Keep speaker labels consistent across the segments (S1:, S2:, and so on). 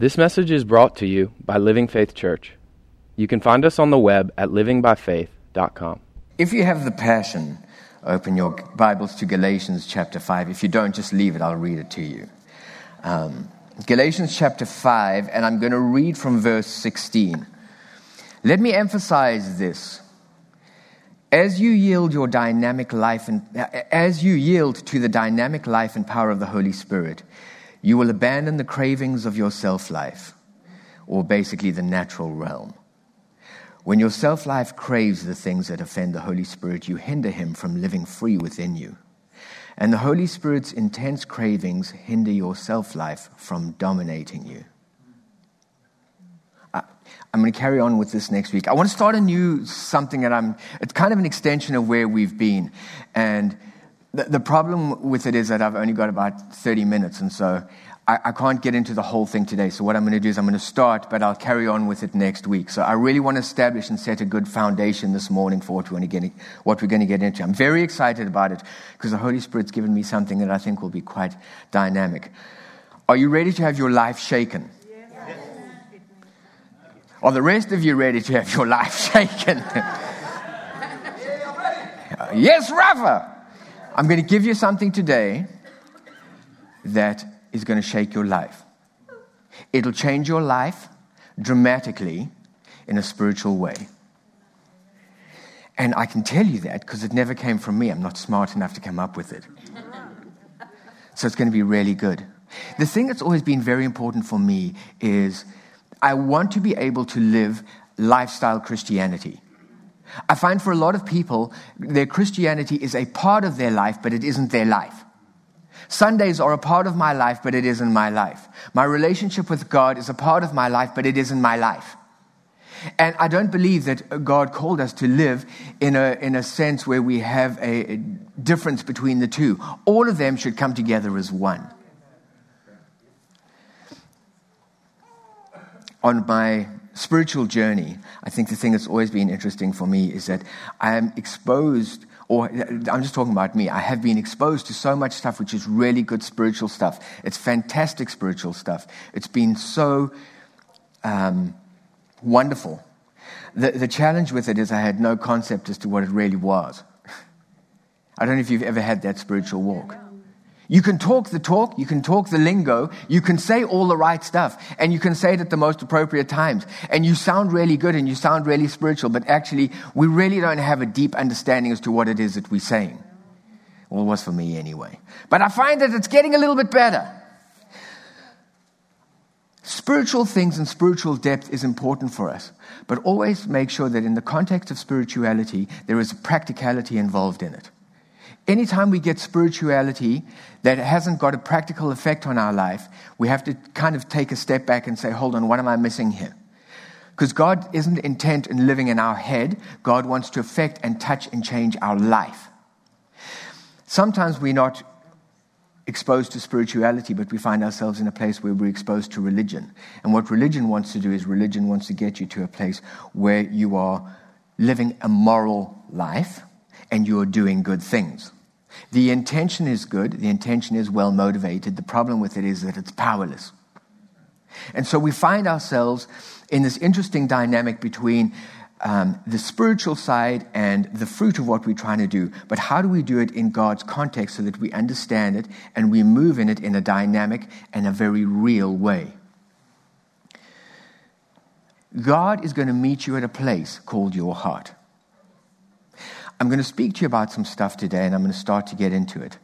S1: This message is brought to you by Living Faith Church. You can find us on the web at livingbyfaith.com.
S2: If you have the passion, open your Bibles to Galatians chapter 5. If you don't, just leave it, I'll read it to you. Um, Galatians chapter 5, and I'm going to read from verse 16. Let me emphasize this. As you yield your dynamic life and as you yield to the dynamic life and power of the Holy Spirit, you will abandon the cravings of your self life, or basically the natural realm. When your self life craves the things that offend the Holy Spirit, you hinder him from living free within you. And the Holy Spirit's intense cravings hinder your self life from dominating you. I'm going to carry on with this next week. I want to start a new something that I'm, it's kind of an extension of where we've been. And the, the problem with it is that I've only got about 30 minutes, and so I, I can't get into the whole thing today. So, what I'm going to do is I'm going to start, but I'll carry on with it next week. So, I really want to establish and set a good foundation this morning for what we're going to get, what we're going to get into. I'm very excited about it because the Holy Spirit's given me something that I think will be quite dynamic. Are you ready to have your life shaken? Yes. Are the rest of you ready to have your life shaken? yes, Rafa. I'm going to give you something today that is going to shake your life. It'll change your life dramatically in a spiritual way. And I can tell you that because it never came from me. I'm not smart enough to come up with it. So it's going to be really good. The thing that's always been very important for me is I want to be able to live lifestyle Christianity. I find for a lot of people, their Christianity is a part of their life, but it isn't their life. Sundays are a part of my life, but it isn't my life. My relationship with God is a part of my life, but it isn't my life. And I don't believe that God called us to live in a, in a sense where we have a, a difference between the two. All of them should come together as one. On my spiritual journey, I think the thing that's always been interesting for me is that I am exposed, or I'm just talking about me, I have been exposed to so much stuff which is really good spiritual stuff. It's fantastic spiritual stuff. It's been so um, wonderful. The, the challenge with it is I had no concept as to what it really was. I don't know if you've ever had that spiritual walk. You can talk the talk, you can talk the lingo, you can say all the right stuff, and you can say it at the most appropriate times. And you sound really good and you sound really spiritual, but actually, we really don't have a deep understanding as to what it is that we're saying. Well, it was for me anyway. But I find that it's getting a little bit better. Spiritual things and spiritual depth is important for us, but always make sure that in the context of spirituality, there is practicality involved in it. Anytime we get spirituality that hasn't got a practical effect on our life, we have to kind of take a step back and say, hold on, what am I missing here? Because God isn't intent in living in our head, God wants to affect and touch and change our life. Sometimes we're not exposed to spirituality, but we find ourselves in a place where we're exposed to religion. And what religion wants to do is religion wants to get you to a place where you are living a moral life and you are doing good things. The intention is good, the intention is well motivated. The problem with it is that it's powerless. And so we find ourselves in this interesting dynamic between um, the spiritual side and the fruit of what we're trying to do. But how do we do it in God's context so that we understand it and we move in it in a dynamic and a very real way? God is going to meet you at a place called your heart. I'm going to speak to you about some stuff today, and I'm going to start to get into it.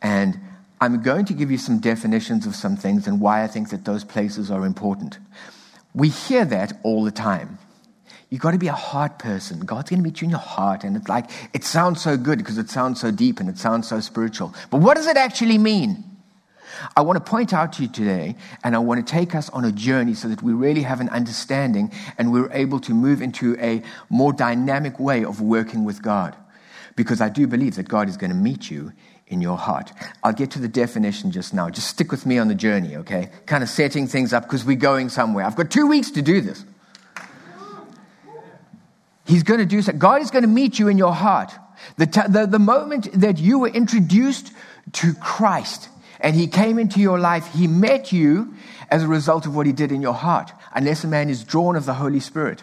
S2: And I'm going to give you some definitions of some things and why I think that those places are important. We hear that all the time. You've got to be a heart person. God's going to meet you in your heart. And it's like, it sounds so good because it sounds so deep and it sounds so spiritual. But what does it actually mean? I want to point out to you today, and I want to take us on a journey so that we really have an understanding and we're able to move into a more dynamic way of working with God. Because I do believe that God is going to meet you in your heart. I'll get to the definition just now. Just stick with me on the journey, okay? Kind of setting things up because we're going somewhere. I've got two weeks to do this. He's going to do so. God is going to meet you in your heart. The, t- the, the moment that you were introduced to Christ, and he came into your life, he met you as a result of what he did in your heart, unless a man is drawn of the Holy Spirit.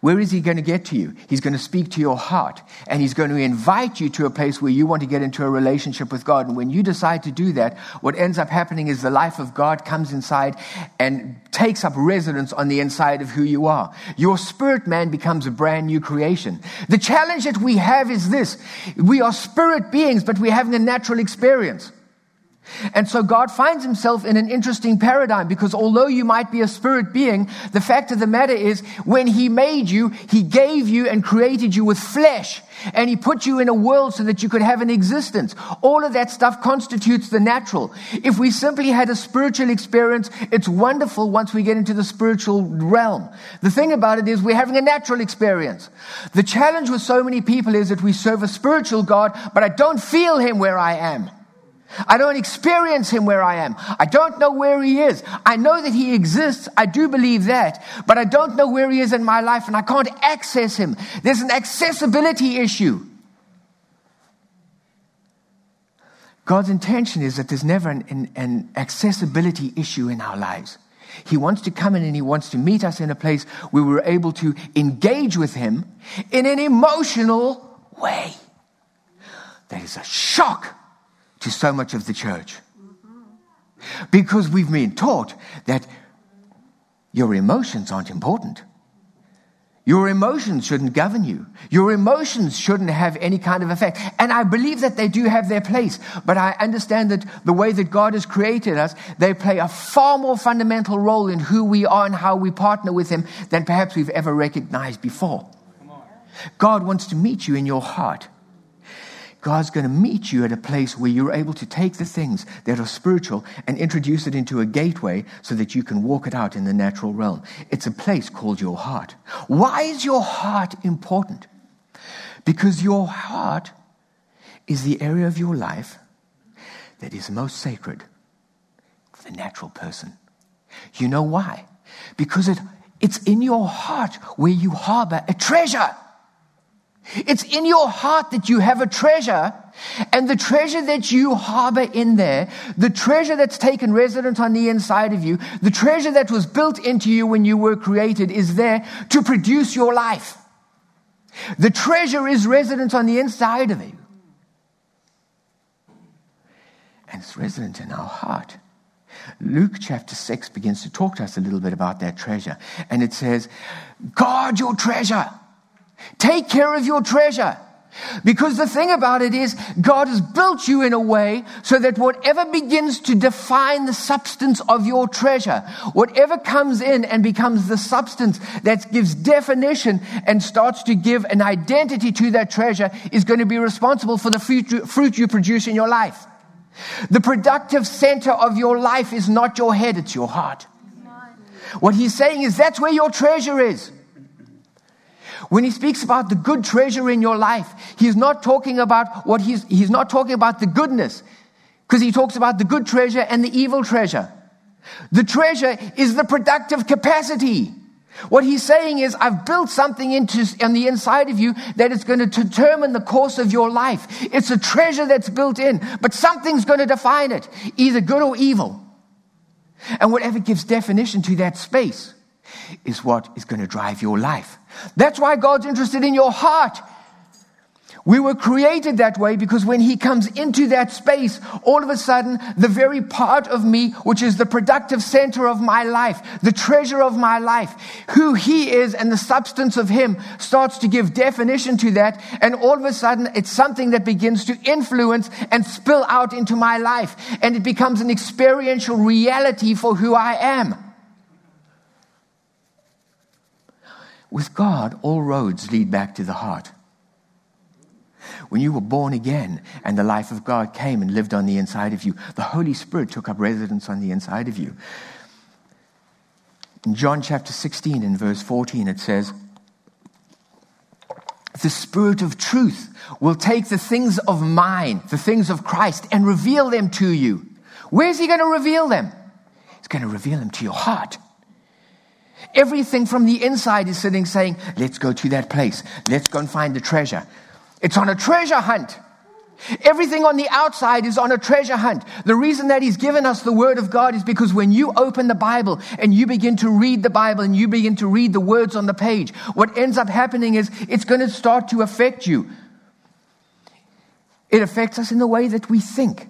S2: Where is he going to get to you? He's going to speak to your heart and he's going to invite you to a place where you want to get into a relationship with God. And when you decide to do that, what ends up happening is the life of God comes inside and takes up residence on the inside of who you are. Your spirit man becomes a brand new creation. The challenge that we have is this. We are spirit beings, but we're having a natural experience. And so God finds himself in an interesting paradigm because although you might be a spirit being, the fact of the matter is when he made you, he gave you and created you with flesh and he put you in a world so that you could have an existence. All of that stuff constitutes the natural. If we simply had a spiritual experience, it's wonderful once we get into the spiritual realm. The thing about it is we're having a natural experience. The challenge with so many people is that we serve a spiritual God, but I don't feel him where I am. I don't experience him where I am. I don't know where he is. I know that he exists. I do believe that, but I don't know where he is in my life and I can't access him. There's an accessibility issue. God's intention is that there's never an, an, an, accessibility issue in our lives. He wants to come in and he wants to meet us in a place where we're able to engage with him in an emotional way. That is a shock to so much of the church. Because we've been taught that your emotions aren't important. Your emotions shouldn't govern you. Your emotions shouldn't have any kind of effect. And I believe that they do have their place. But I understand that the way that God has created us, they play a far more fundamental role in who we are and how we partner with Him than perhaps we've ever recognized before. God wants to meet you in your heart. God's going to meet you at a place where you're able to take the things that are spiritual and introduce it into a gateway so that you can walk it out in the natural realm. It's a place called your heart. Why is your heart important? Because your heart is the area of your life that is most sacred for the natural person. You know why? Because it, it's in your heart where you harbor a treasure. It's in your heart that you have a treasure, and the treasure that you harbor in there, the treasure that's taken resident on the inside of you, the treasure that was built into you when you were created is there to produce your life. The treasure is resident on the inside of you. And it's resident in our heart. Luke chapter 6 begins to talk to us a little bit about that treasure. And it says, Guard your treasure Take care of your treasure. Because the thing about it is, God has built you in a way so that whatever begins to define the substance of your treasure, whatever comes in and becomes the substance that gives definition and starts to give an identity to that treasure, is going to be responsible for the fruit you produce in your life. The productive center of your life is not your head, it's your heart. What he's saying is that's where your treasure is. When he speaks about the good treasure in your life, he's not talking about what he's, he's not talking about the goodness, because he talks about the good treasure and the evil treasure. The treasure is the productive capacity. What he's saying is, I've built something into, on the inside of you that is going to determine the course of your life. It's a treasure that's built in, but something's going to define it, either good or evil. And whatever gives definition to that space is what is going to drive your life. That's why God's interested in your heart. We were created that way because when he comes into that space, all of a sudden, the very part of me, which is the productive center of my life, the treasure of my life, who he is and the substance of him starts to give definition to that. And all of a sudden, it's something that begins to influence and spill out into my life. And it becomes an experiential reality for who I am. With God, all roads lead back to the heart. When you were born again and the life of God came and lived on the inside of you, the Holy Spirit took up residence on the inside of you. In John chapter 16, in verse 14, it says, The Spirit of truth will take the things of mine, the things of Christ, and reveal them to you. Where's He going to reveal them? He's going to reveal them to your heart. Everything from the inside is sitting saying, let's go to that place. Let's go and find the treasure. It's on a treasure hunt. Everything on the outside is on a treasure hunt. The reason that he's given us the word of God is because when you open the Bible and you begin to read the Bible and you begin to read the words on the page, what ends up happening is it's going to start to affect you. It affects us in the way that we think.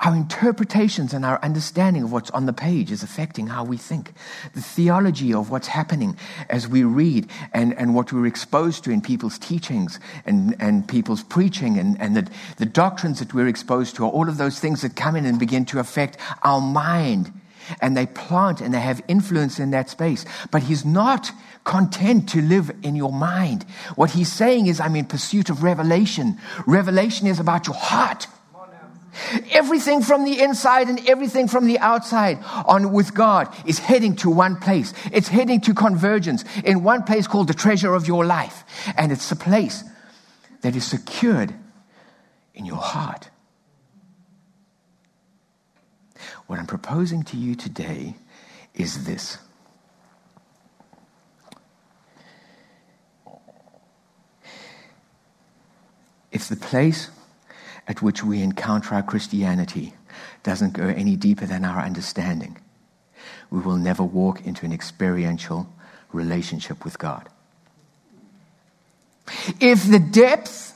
S2: Our interpretations and our understanding of what's on the page is affecting how we think. The theology of what's happening as we read and, and what we're exposed to in people's teachings and, and people's preaching and, and the, the doctrines that we're exposed to are all of those things that come in and begin to affect our mind. And they plant and they have influence in that space. But he's not content to live in your mind. What he's saying is, I'm in pursuit of revelation. Revelation is about your heart. Everything from the inside and everything from the outside on with God is heading to one place. It's heading to convergence in one place called the treasure of your life. And it's a place that is secured in your heart. What I'm proposing to you today is this. It's the place at which we encounter our Christianity doesn't go any deeper than our understanding, we will never walk into an experiential relationship with God. If the depth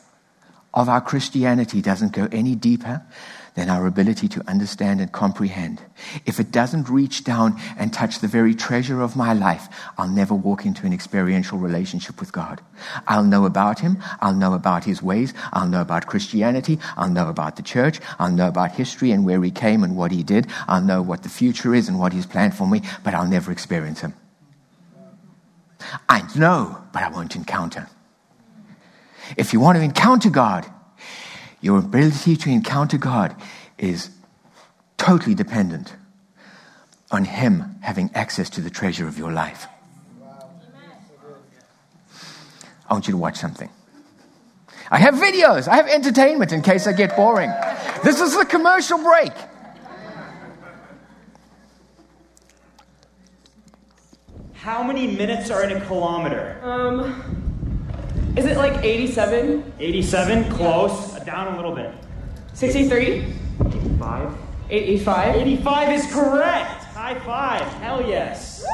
S2: of our Christianity doesn't go any deeper than our ability to understand and comprehend. If it doesn't reach down and touch the very treasure of my life, I'll never walk into an experiential relationship with God. I'll know about Him. I'll know about His ways. I'll know about Christianity. I'll know about the church. I'll know about history and where He came and what He did. I'll know what the future is and what He's planned for me, but I'll never experience Him. I know, but I won't encounter. If you want to encounter God, your ability to encounter God is totally dependent on Him having access to the treasure of your life. I want you to watch something. I have videos, I have entertainment in case I get boring. This is the commercial break.
S3: How many minutes are in a kilometer?
S4: Um, is it like 87?
S3: 87, close. Down a little bit.
S4: 63?
S3: 85.
S4: 85?
S3: 85 is correct. High five. Hell yes.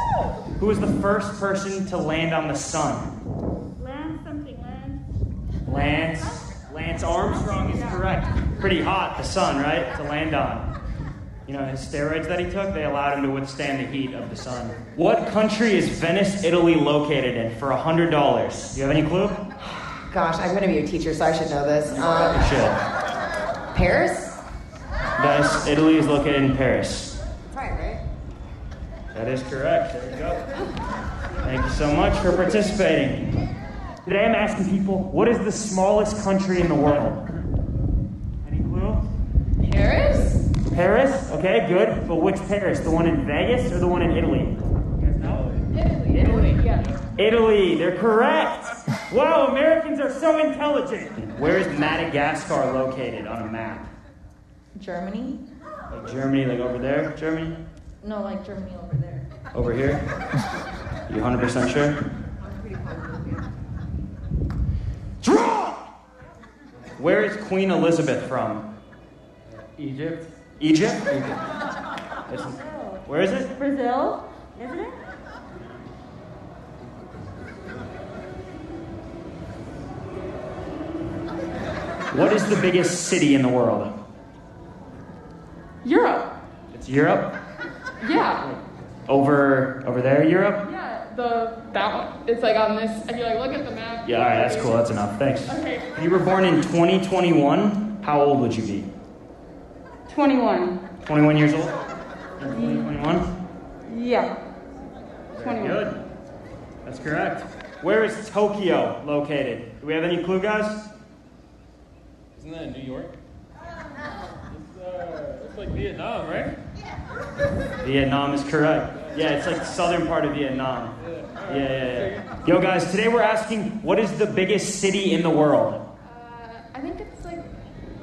S3: Who was the first person to land on the sun?
S5: Lance something, Lance.
S3: Lance. Lance Armstrong is correct. Pretty hot, the sun, right? To land on. You know, his steroids that he took, they allowed him to withstand the heat of the sun. What country is Venice, Italy located in for $100? Do you have any clue?
S6: Gosh, I'm going to be a teacher, so I should know this. Um,
S3: You should.
S6: Paris?
S3: Venice, Italy is located in Paris.
S6: That's right, right?
S3: That is correct. There you go. Thank you so much for participating. Today I'm asking people, what is the smallest country in the world? Any clue?
S4: Paris?
S3: Paris? Okay, good. But which Paris? The one in Vegas or the one in Italy? You guys know?
S4: Italy. Italy, yeah.
S3: Italy, they're correct. Wow, Americans are so intelligent. Where is Madagascar located on a map?
S5: Germany?
S3: Like Germany, like over there? Germany?
S5: No, like Germany over there.
S3: Over here? You 100% sure? Draw! Where is Queen Elizabeth from? Egypt. Egypt? It's- Where is it?
S5: Brazil? Isn't it?
S3: What is the biggest city in the world?
S4: Europe.
S3: It's Europe?
S4: Yeah.
S3: Over over there, Europe?
S4: Yeah. The that one. It's like on this. If you like look at the map.
S3: Yeah, alright, that's cool, that's enough. Thanks.
S4: Okay.
S3: If you were born in 2021, how old would you be?
S4: 21.
S3: 21 years old? Mm. 2021?
S4: Yeah. 21.
S3: good. That's correct. Where is Tokyo located? Do we have any clue, guys?
S7: Isn't that in New York? It's, uh, it's like Vietnam, right?
S3: Vietnam is correct. Yeah, it's like the southern part of Vietnam. Yeah, yeah, yeah. Yo, guys, today we're asking what is the biggest city in the world?
S4: Uh, I think it's like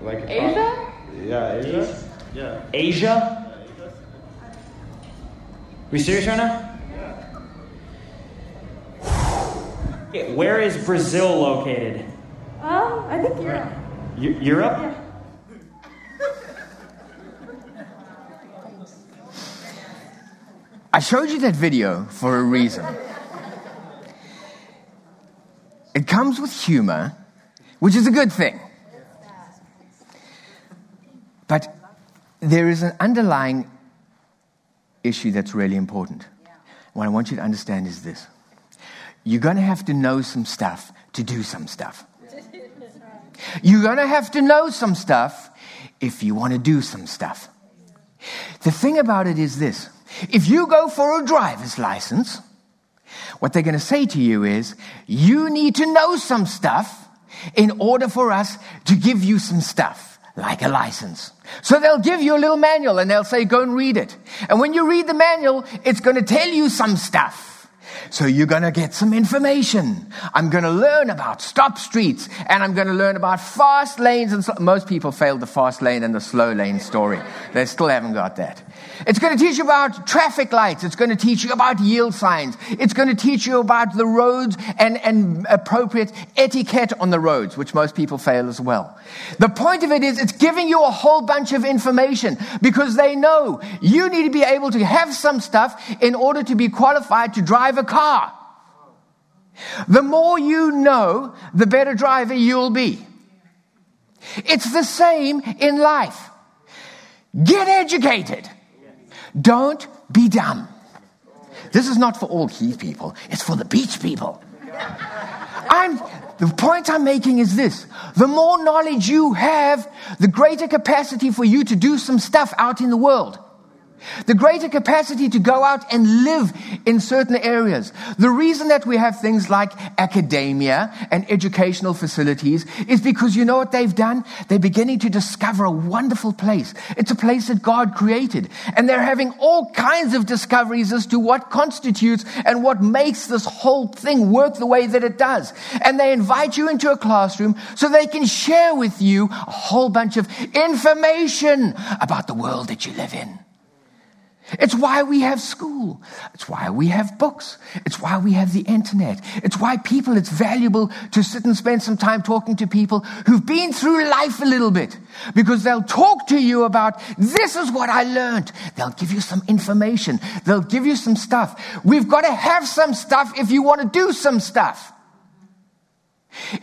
S7: Like
S4: Asia?
S7: Yeah, Asia. Yeah.
S3: Asia? We serious right now? Okay, Where is Brazil located?
S5: Um, I think Europe.
S3: Eu- Europe?
S2: I showed you that video for a reason. It comes with humor, which is a good thing. But there is an underlying issue that's really important. What I want you to understand is this you're going to have to know some stuff to do some stuff. You're going to have to know some stuff if you want to do some stuff. The thing about it is this if you go for a driver's license, what they're going to say to you is, you need to know some stuff in order for us to give you some stuff, like a license. So they'll give you a little manual and they'll say, go and read it. And when you read the manual, it's going to tell you some stuff. So you're going to get some information. I'm going to learn about stop streets and I'm going to learn about fast lanes. And so, most people failed the fast lane and the slow lane story. They still haven't got that. It's going to teach you about traffic lights. It's going to teach you about yield signs. It's going to teach you about the roads and, and appropriate etiquette on the roads, which most people fail as well. The point of it is it's giving you a whole bunch of information because they know you need to be able to have some stuff in order to be qualified to drive a car. The more you know, the better driver you'll be. It's the same in life. Get educated. Don't be dumb. This is not for all Heath people, it's for the beach people. I'm, the point I'm making is this the more knowledge you have, the greater capacity for you to do some stuff out in the world. The greater capacity to go out and live in certain areas. The reason that we have things like academia and educational facilities is because you know what they've done? They're beginning to discover a wonderful place. It's a place that God created. And they're having all kinds of discoveries as to what constitutes and what makes this whole thing work the way that it does. And they invite you into a classroom so they can share with you a whole bunch of information about the world that you live in. It's why we have school. It's why we have books. It's why we have the internet. It's why people, it's valuable to sit and spend some time talking to people who've been through life a little bit because they'll talk to you about this is what I learned. They'll give you some information. They'll give you some stuff. We've got to have some stuff if you want to do some stuff.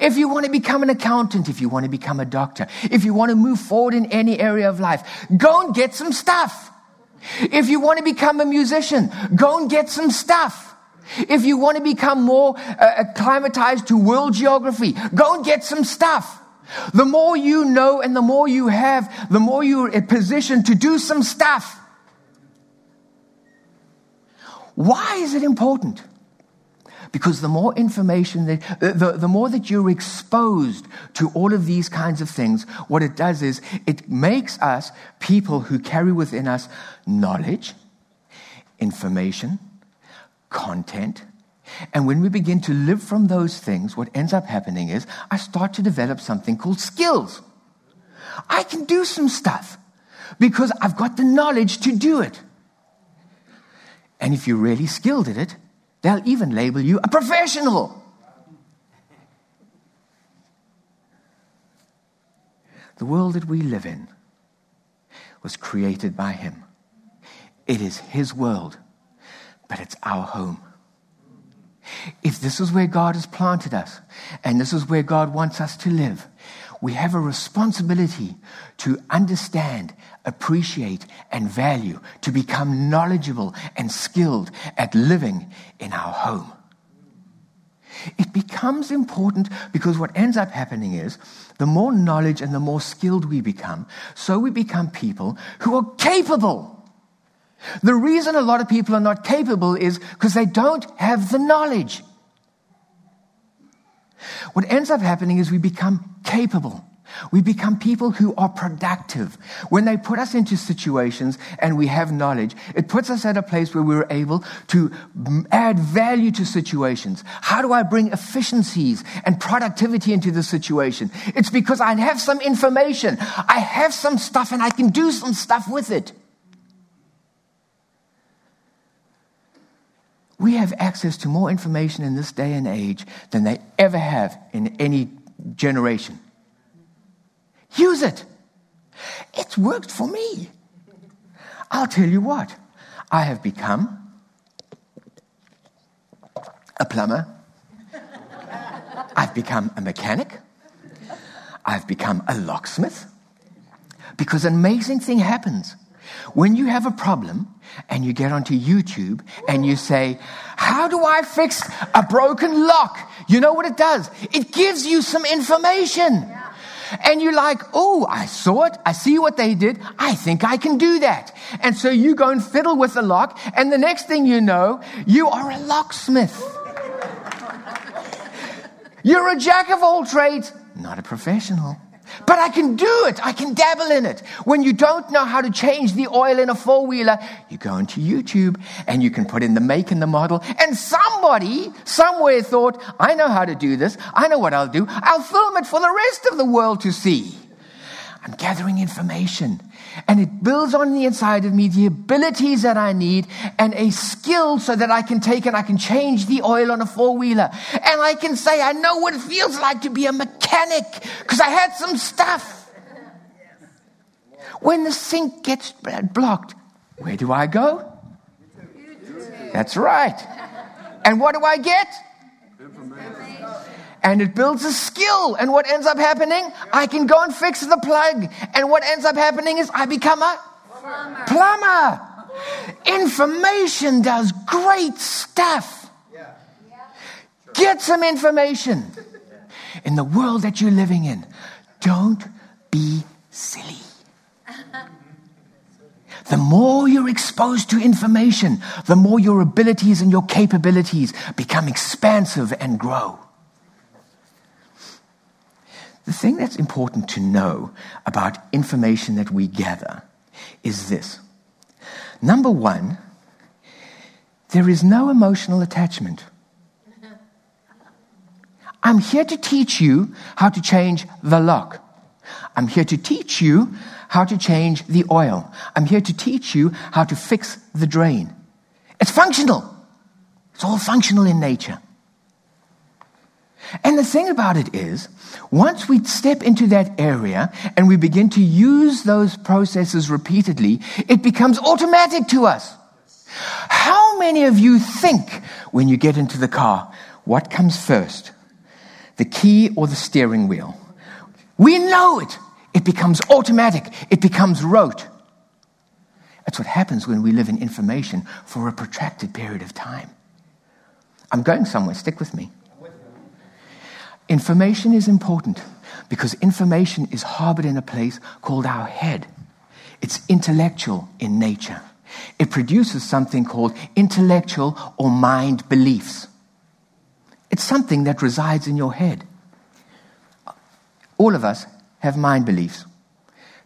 S2: If you want to become an accountant, if you want to become a doctor, if you want to move forward in any area of life, go and get some stuff. If you want to become a musician, go and get some stuff. If you want to become more uh, acclimatized to world geography, go and get some stuff. The more you know and the more you have, the more you're in position to do some stuff. Why is it important? Because the more information that, uh, the, the more that you're exposed to all of these kinds of things, what it does is it makes us people who carry within us knowledge, information, content. And when we begin to live from those things, what ends up happening is I start to develop something called skills. I can do some stuff because I've got the knowledge to do it. And if you're really skilled at it, They'll even label you a professional. The world that we live in was created by Him. It is His world, but it's our home. If this is where God has planted us, and this is where God wants us to live, we have a responsibility to understand, appreciate, and value, to become knowledgeable and skilled at living in our home. It becomes important because what ends up happening is the more knowledge and the more skilled we become, so we become people who are capable. The reason a lot of people are not capable is because they don't have the knowledge. What ends up happening is we become capable. We become people who are productive. When they put us into situations and we have knowledge, it puts us at a place where we're able to add value to situations. How do I bring efficiencies and productivity into the situation? It's because I have some information. I have some stuff and I can do some stuff with it. We have access to more information in this day and age than they ever have in any generation. Use it. It's worked for me. I'll tell you what, I have become a plumber. I've become a mechanic. I've become a locksmith. Because an amazing thing happens. When you have a problem and you get onto YouTube and you say, How do I fix a broken lock? You know what it does? It gives you some information. And you're like, oh, I saw it. I see what they did. I think I can do that. And so you go and fiddle with the lock. And the next thing you know, you are a locksmith. You're a jack of all trades, not a professional. But I can do it. I can dabble in it. When you don't know how to change the oil in a four wheeler, you go into YouTube and you can put in the make and the model. And somebody somewhere thought, I know how to do this. I know what I'll do. I'll film it for the rest of the world to see. I'm gathering information. And it builds on the inside of me the abilities that I need and a skill so that I can take and I can change the oil on a four wheeler. And I can say, I know what it feels like to be a mechanic because I had some stuff. When the sink gets blocked, where do I go? That's right. And what do I get? And it builds a skill. And what ends up happening? I can go and fix the plug. And what ends up happening is I become a plumber. plumber. Information does great stuff. Get some information. In the world that you're living in, don't be silly. The more you're exposed to information, the more your abilities and your capabilities become expansive and grow. The thing that's important to know about information that we gather is this. Number one, there is no emotional attachment. I'm here to teach you how to change the lock. I'm here to teach you how to change the oil. I'm here to teach you how to fix the drain. It's functional. It's all functional in nature. And the thing about it is, once we step into that area and we begin to use those processes repeatedly, it becomes automatic to us. How many of you think when you get into the car, what comes first? The key or the steering wheel? We know it. It becomes automatic. It becomes rote. That's what happens when we live in information for a protracted period of time. I'm going somewhere. Stick with me. Information is important because information is harbored in a place called our head. It's intellectual in nature. It produces something called intellectual or mind beliefs. It's something that resides in your head. All of us have mind beliefs.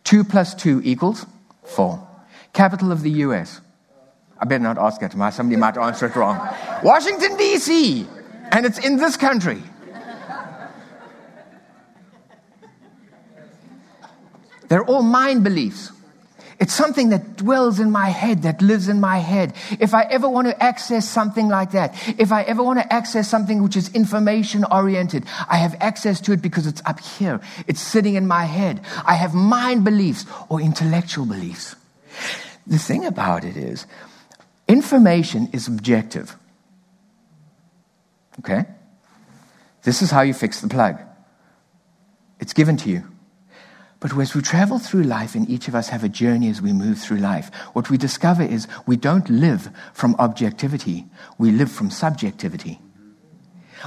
S2: Two plus two equals four. Capital of the US. I better not ask it. Somebody might answer it wrong. Washington, D.C. And it's in this country. They're all mind beliefs. It's something that dwells in my head, that lives in my head. If I ever want to access something like that, if I ever want to access something which is information oriented, I have access to it because it's up here. It's sitting in my head. I have mind beliefs or intellectual beliefs. The thing about it is, information is objective. Okay? This is how you fix the plug. It's given to you. But as we travel through life, and each of us have a journey as we move through life, what we discover is we don't live from objectivity, we live from subjectivity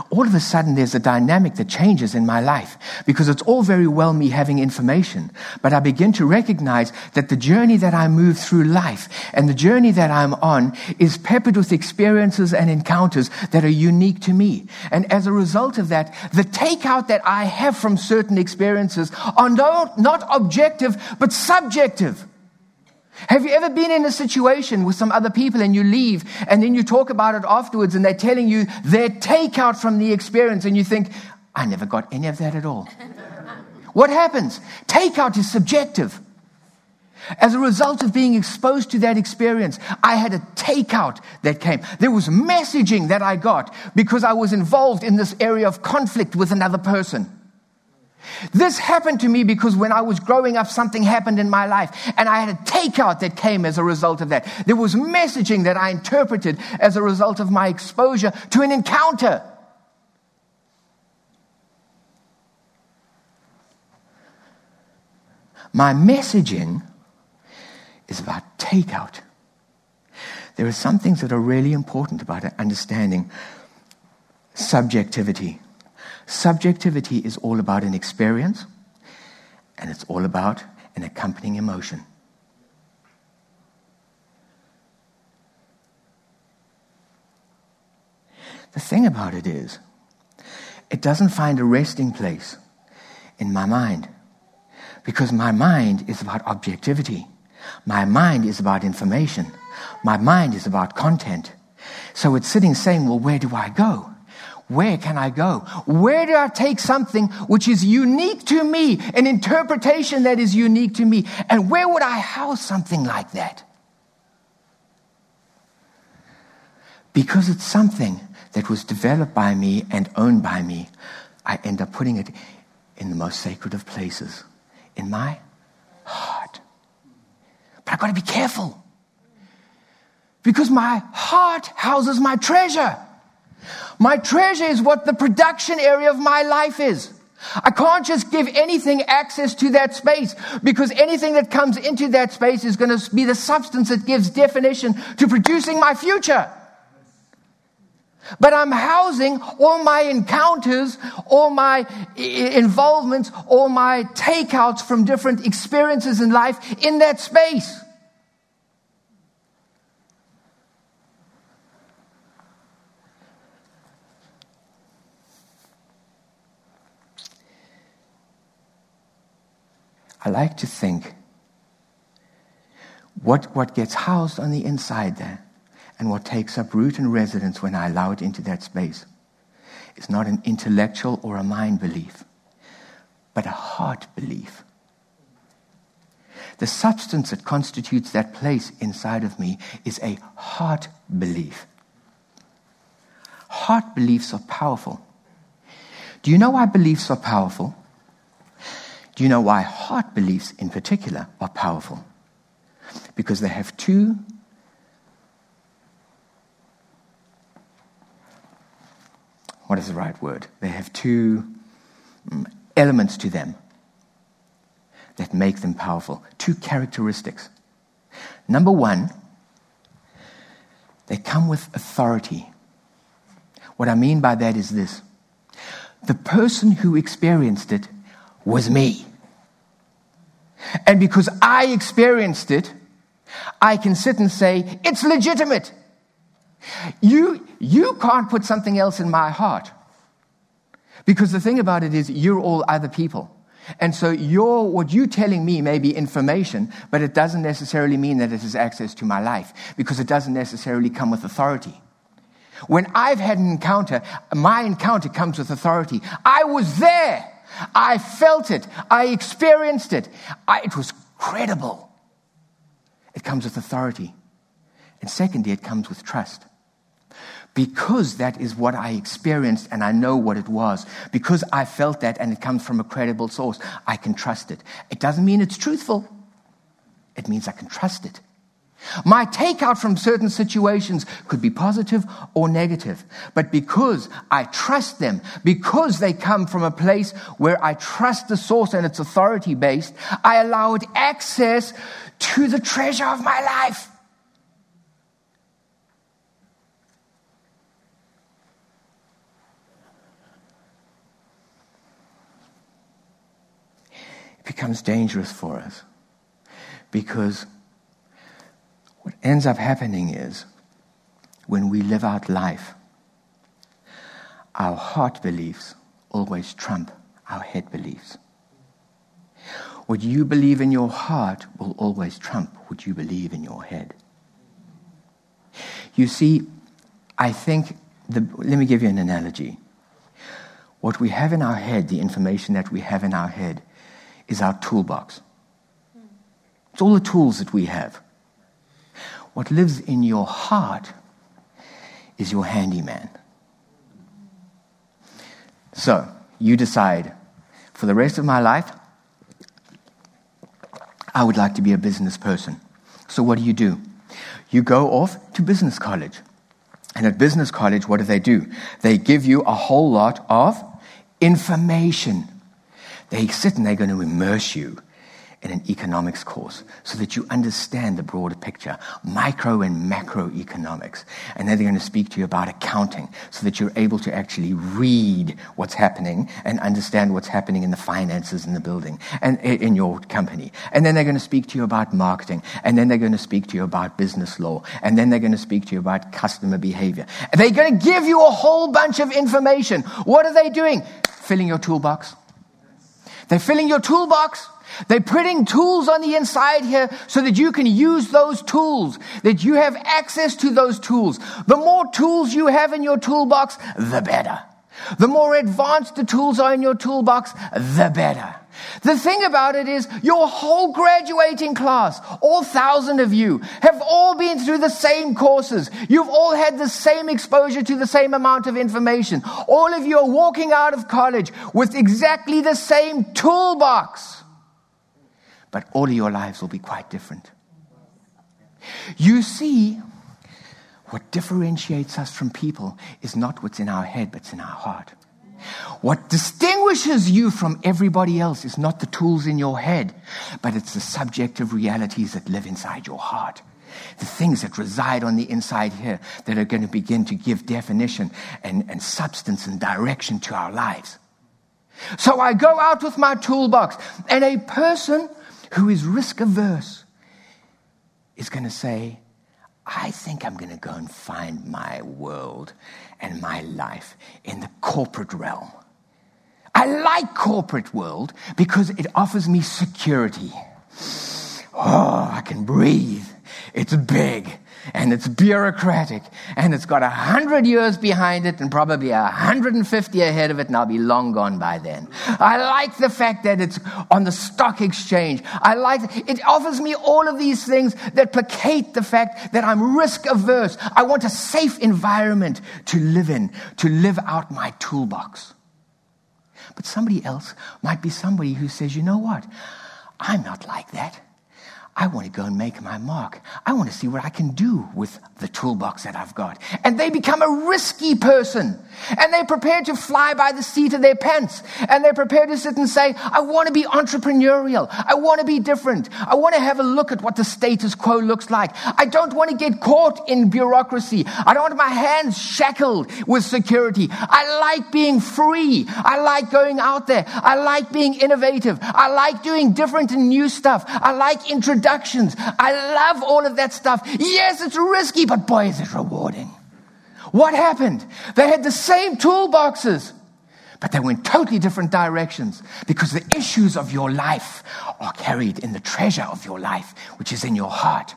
S2: all of a sudden there's a dynamic that changes in my life because it's all very well me having information, but I begin to recognize that the journey that I move through life and the journey that I'm on is peppered with experiences and encounters that are unique to me. And as a result of that, the takeout that I have from certain experiences are not, not objective, but subjective. Have you ever been in a situation with some other people and you leave and then you talk about it afterwards and they're telling you their takeout from the experience and you think, I never got any of that at all? what happens? Takeout is subjective. As a result of being exposed to that experience, I had a takeout that came. There was messaging that I got because I was involved in this area of conflict with another person. This happened to me because when I was growing up, something happened in my life, and I had a takeout that came as a result of that. There was messaging that I interpreted as a result of my exposure to an encounter. My messaging is about takeout. There are some things that are really important about understanding subjectivity. Subjectivity is all about an experience, and it's all about an accompanying emotion. The thing about it is, it doesn't find a resting place in my mind because my mind is about objectivity. My mind is about information. My mind is about content. So it's sitting saying, well, where do I go? Where can I go? Where do I take something which is unique to me, an interpretation that is unique to me? And where would I house something like that? Because it's something that was developed by me and owned by me, I end up putting it in the most sacred of places, in my heart. But I've got to be careful because my heart houses my treasure. My treasure is what the production area of my life is. I can't just give anything access to that space because anything that comes into that space is going to be the substance that gives definition to producing my future. But I'm housing all my encounters, all my involvements, all my takeouts from different experiences in life in that space. I like to think what, what gets housed on the inside there and what takes up root and residence when I allow it into that space is not an intellectual or a mind belief, but a heart belief. The substance that constitutes that place inside of me is a heart belief. Heart beliefs are powerful. Do you know why beliefs are powerful? Do you know why heart beliefs in particular are powerful? Because they have two what is the right word? They have two um, elements to them that make them powerful. Two characteristics. Number one, they come with authority. What I mean by that is this the person who experienced it was me. And because I experienced it, I can sit and say, it's legitimate. You, you can't put something else in my heart. Because the thing about it is, you're all other people. And so your, what you're telling me may be information, but it doesn't necessarily mean that it has access to my life, because it doesn't necessarily come with authority. When I've had an encounter, my encounter comes with authority. I was there. I felt it. I experienced it. I, it was credible. It comes with authority. And secondly, it comes with trust. Because that is what I experienced and I know what it was. Because I felt that and it comes from a credible source, I can trust it. It doesn't mean it's truthful, it means I can trust it. My takeout from certain situations could be positive or negative, but because I trust them, because they come from a place where I trust the source and it's authority based, I allow it access to the treasure of my life. It becomes dangerous for us because what ends up happening is when we live out life, our heart beliefs always trump our head beliefs. What you believe in your heart will always trump what you believe in your head. You see, I think, the, let me give you an analogy. What we have in our head, the information that we have in our head, is our toolbox. It's all the tools that we have. What lives in your heart is your handyman. So, you decide for the rest of my life, I would like to be a business person. So, what do you do? You go off to business college. And at business college, what do they do? They give you a whole lot of information. They sit and they're going to immerse you in an economics course so that you understand the broader picture, micro and macroeconomics. And then they're going to speak to you about accounting so that you're able to actually read what's happening and understand what's happening in the finances in the building and in your company. And then they're going to speak to you about marketing. And then they're going to speak to you about business law. And then they're going to speak to you about customer behavior. They're going to give you a whole bunch of information. What are they doing? Filling your toolbox. They're filling your toolbox they're putting tools on the inside here so that you can use those tools, that you have access to those tools. The more tools you have in your toolbox, the better. The more advanced the tools are in your toolbox, the better. The thing about it is, your whole graduating class, all thousand of you, have all been through the same courses. You've all had the same exposure to the same amount of information. All of you are walking out of college with exactly the same toolbox but all of your lives will be quite different. You see, what differentiates us from people is not what's in our head, but it's in our heart. What distinguishes you from everybody else is not the tools in your head, but it's the subjective realities that live inside your heart. The things that reside on the inside here that are going to begin to give definition and, and substance and direction to our lives. So I go out with my toolbox, and a person who is risk averse is going to say, I think I'm going to go and find my world and my life in the corporate realm. I like corporate world because it offers me security. Oh, I can breathe. It's big and it's bureaucratic and it's got a hundred years behind it and probably a hundred and fifty ahead of it, and I'll be long gone by then. I like the fact that it's on the stock exchange. I like it offers me all of these things that placate the fact that I'm risk averse. I want a safe environment to live in, to live out my toolbox. But somebody else might be somebody who says, you know what? I'm not like that. I want to go and make my mark. I want to see what I can do with the toolbox that I've got. And they become a risky person. And they're prepared to fly by the seat of their pants. And they're prepared to sit and say, I want to be entrepreneurial. I want to be different. I want to have a look at what the status quo looks like. I don't want to get caught in bureaucracy. I don't want my hands shackled with security. I like being free. I like going out there. I like being innovative. I like doing different and new stuff. I like introductions. I love all of that stuff. Yes, it's risky, but boy, is it rewarding. What happened? They had the same toolboxes, but they went totally different directions because the issues of your life are carried in the treasure of your life, which is in your heart.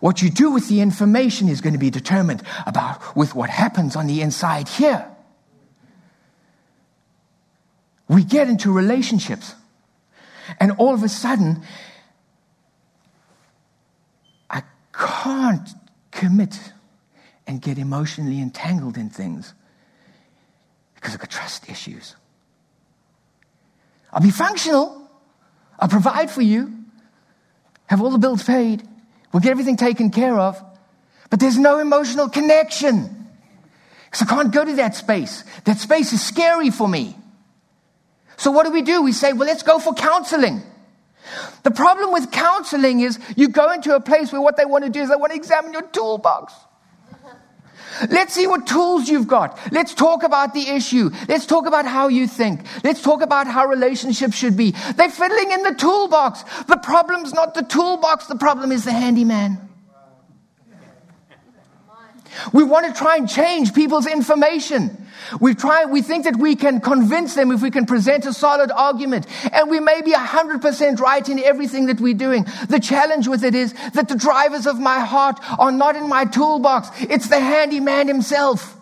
S2: What you do with the information is going to be determined about with what happens on the inside here. We get into relationships, and all of a sudden, I can't commit and get emotionally entangled in things because I've got trust issues. I'll be functional. I'll provide for you, have all the bills paid, we'll get everything taken care of, but there's no emotional connection. Because I can't go to that space. That space is scary for me. So what do we do? We say, well, let's go for counseling. The problem with counseling is you go into a place where what they want to do is they want to examine your toolbox. Let's see what tools you've got. Let's talk about the issue. Let's talk about how you think. Let's talk about how relationships should be. They're fiddling in the toolbox. The problem's not the toolbox, the problem is the handyman. We want to try and change people's information. We try, we think that we can convince them if we can present a solid argument. And we may be 100% right in everything that we're doing. The challenge with it is that the drivers of my heart are not in my toolbox. It's the handyman himself.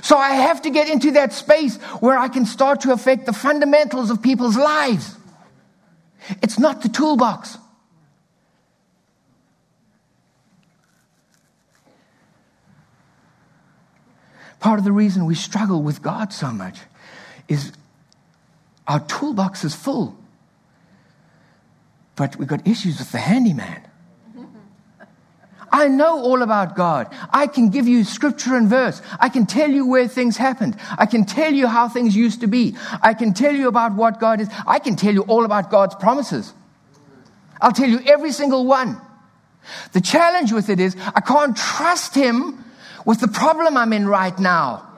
S2: So I have to get into that space where I can start to affect the fundamentals of people's lives. It's not the toolbox. Part of the reason we struggle with God so much is Our toolbox is full. But we've got issues with the handyman. I know all about God. I can give you scripture and verse. I can tell you where things happened. I can tell you how things used to be. I can tell you about what God is. I can tell you all about God's promises. I'll tell you every single one. The challenge with it is I can't trust Him with the problem I'm in right now.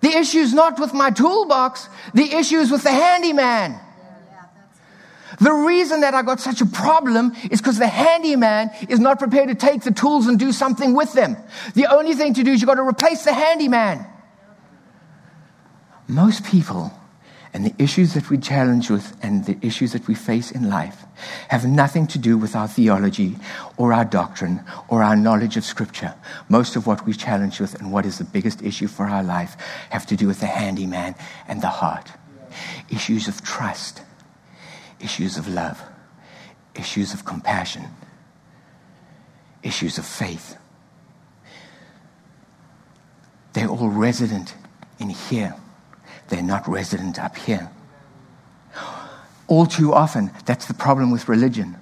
S2: The issue is not with my toolbox, the issue is with the handyman. The reason that I got such a problem is because the handyman is not prepared to take the tools and do something with them. The only thing to do is you've got to replace the handyman. Most people and the issues that we challenge with and the issues that we face in life have nothing to do with our theology or our doctrine or our knowledge of Scripture. Most of what we challenge with and what is the biggest issue for our life have to do with the handyman and the heart. Issues of trust, issues of love, issues of compassion, issues of faith. They're all resident in here. They're not resident up here. All too often, that's the problem with religion.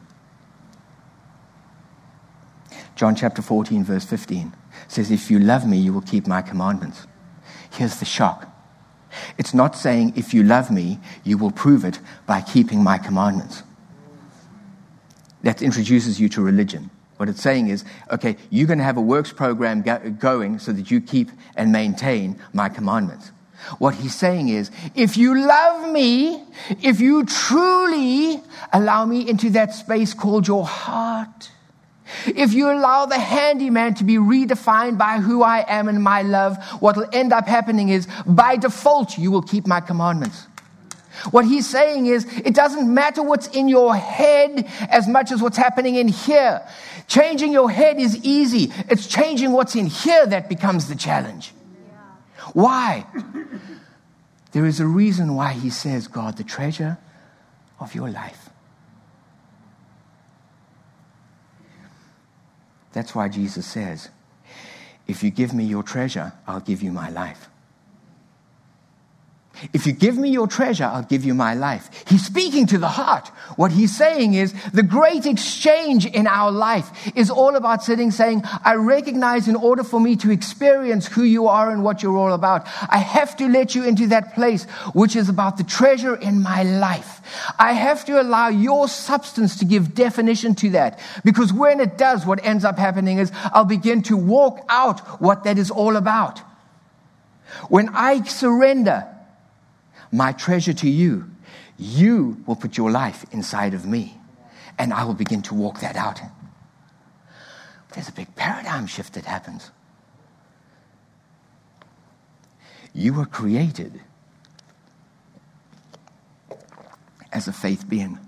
S2: John chapter 14, verse 15 says, If you love me, you will keep my commandments. Here's the shock it's not saying, If you love me, you will prove it by keeping my commandments. That introduces you to religion. What it's saying is, okay, you're going to have a works program go- going so that you keep and maintain my commandments. What he's saying is, if you love me, if you truly allow me into that space called your heart, if you allow the handyman to be redefined by who I am and my love, what will end up happening is, by default, you will keep my commandments. What he's saying is, it doesn't matter what's in your head as much as what's happening in here. Changing your head is easy. It's changing what's in here that becomes the challenge. Why? There is a reason why he says, God, the treasure of your life. That's why Jesus says, If you give me your treasure, I'll give you my life. If you give me your treasure, I'll give you my life. He's speaking to the heart. What he's saying is the great exchange in our life is all about sitting saying, I recognize in order for me to experience who you are and what you're all about, I have to let you into that place which is about the treasure in my life. I have to allow your substance to give definition to that because when it does, what ends up happening is I'll begin to walk out what that is all about. When I surrender, my treasure to you, you will put your life inside of me, and I will begin to walk that out. There's a big paradigm shift that happens. You were created as a faith being.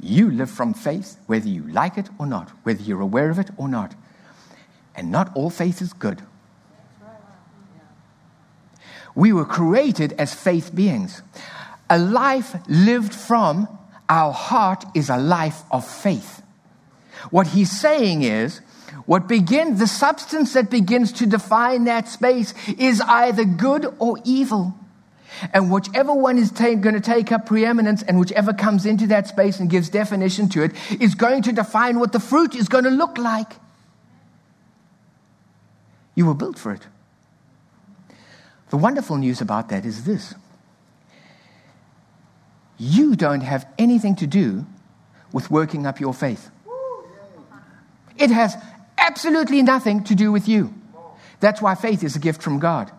S2: You live from faith, whether you like it or not, whether you're aware of it or not. And not all faith is good. We were created as faith beings. A life lived from our heart is a life of faith. What he's saying is, what begins, the substance that begins to define that space is either good or evil. And whichever one is ta- going to take up preeminence and whichever comes into that space and gives definition to it is going to define what the fruit is going to look like. You were built for it. The wonderful news about that is this you don't have anything to do with working up your faith. It has absolutely nothing to do with you. That's why faith is a gift from God.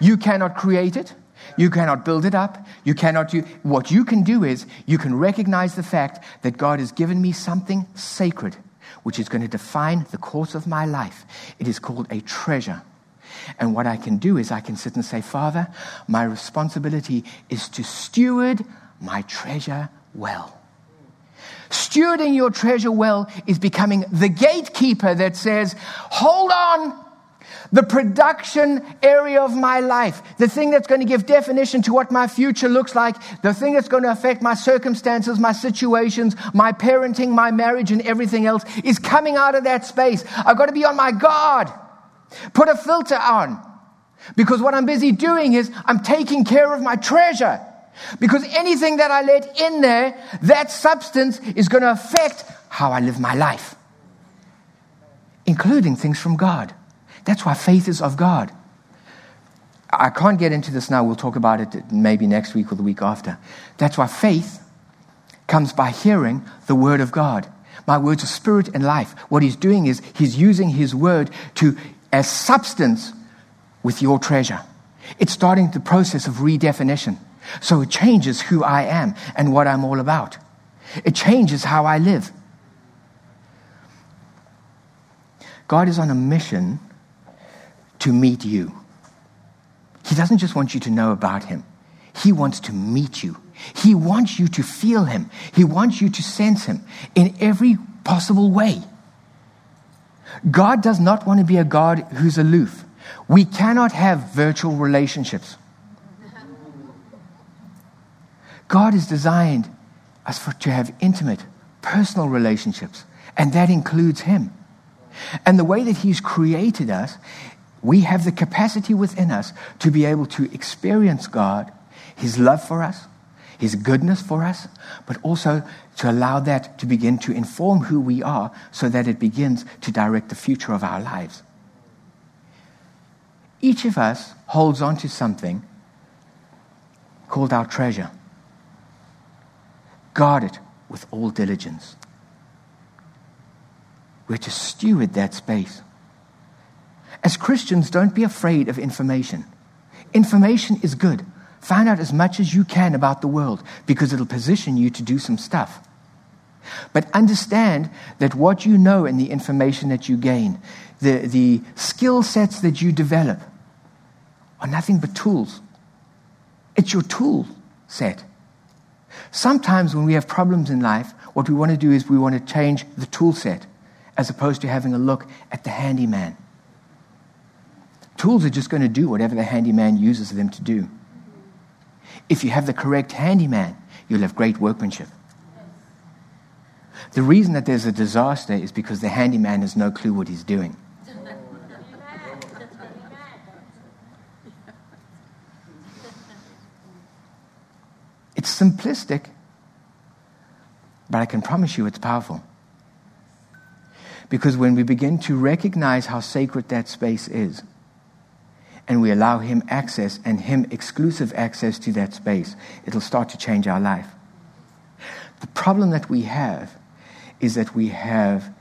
S2: You cannot create it. You cannot build it up. You cannot do. What you can do is you can recognize the fact that God has given me something sacred, which is going to define the course of my life. It is called a treasure. And what I can do is I can sit and say, Father, my responsibility is to steward my treasure well. Stewarding your treasure well is becoming the gatekeeper that says, hold on, the production area of my life, the thing that's going to give definition to what my future looks like, the thing that's going to affect my circumstances, my situations, my parenting, my marriage, and everything else is coming out of that space. I've got to be on my guard. Put a filter on. Because what I'm busy doing is I'm taking care of my treasure. Because anything that I let in there, that substance is going to affect how I live my life, including things from God. That's why faith is of God. I can't get into this now. We'll talk about it maybe next week or the week after. That's why faith comes by hearing the word of God. My words are spirit and life. What he's doing is he's using his word to as substance with your treasure. It's starting the process of redefinition. So it changes who I am and what I'm all about. It changes how I live. God is on a mission to meet you. He doesn't just want you to know about Him, He wants to meet you. He wants you to feel Him, He wants you to sense Him in every possible way. God does not want to be a God who's aloof. We cannot have virtual relationships. God has designed us for, to have intimate, personal relationships, and that includes Him. And the way that He's created us, we have the capacity within us to be able to experience God, His love for us, His goodness for us, but also to allow that to begin to inform who we are so that it begins to direct the future of our lives. Each of us holds on to something called our treasure. Guard it with all diligence. We're to steward that space. As Christians, don't be afraid of information. Information is good. Find out as much as you can about the world because it'll position you to do some stuff. But understand that what you know and the information that you gain, the, the skill sets that you develop, are nothing but tools. It's your tool set. Sometimes when we have problems in life, what we want to do is we want to change the tool set as opposed to having a look at the handyman. Tools are just going to do whatever the handyman uses them to do. If you have the correct handyman, you'll have great workmanship. The reason that there's a disaster is because the handyman has no clue what he's doing. It's simplistic, but I can promise you it's powerful. Because when we begin to recognize how sacred that space is, and we allow Him access and Him exclusive access to that space, it'll start to change our life. The problem that we have is that we have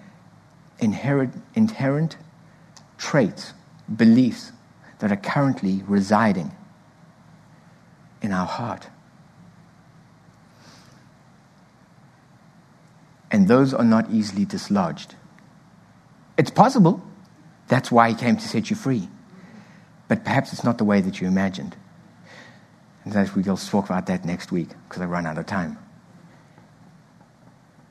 S2: inherent, inherent traits, beliefs that are currently residing in our heart. And those are not easily dislodged. It's possible. That's why he came to set you free. But perhaps it's not the way that you imagined. And that we'll talk about that next week because I run out of time.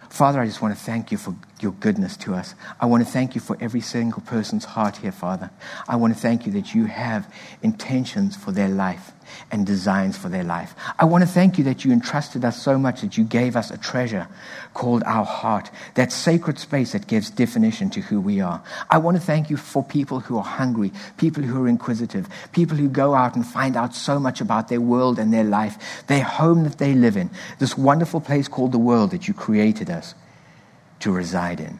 S2: Father, I just want to thank you for your goodness to us. I want to thank you for every single person's heart here, Father. I want to thank you that you have intentions for their life and designs for their life. I want to thank you that you entrusted us so much that you gave us a treasure called our heart, that sacred space that gives definition to who we are. I want to thank you for people who are hungry, people who are inquisitive, people who go out and find out so much about their world and their life, their home that they live in, this wonderful place called the world that you created us to reside in.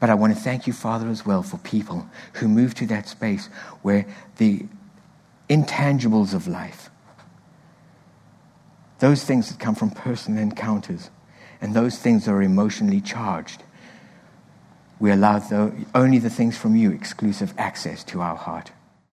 S2: But I want to thank you, Father, as well for people who move to that space where the intangibles of life, those things that come from personal encounters, and those things that are emotionally charged, we allow the, only the things from you exclusive access to our heart.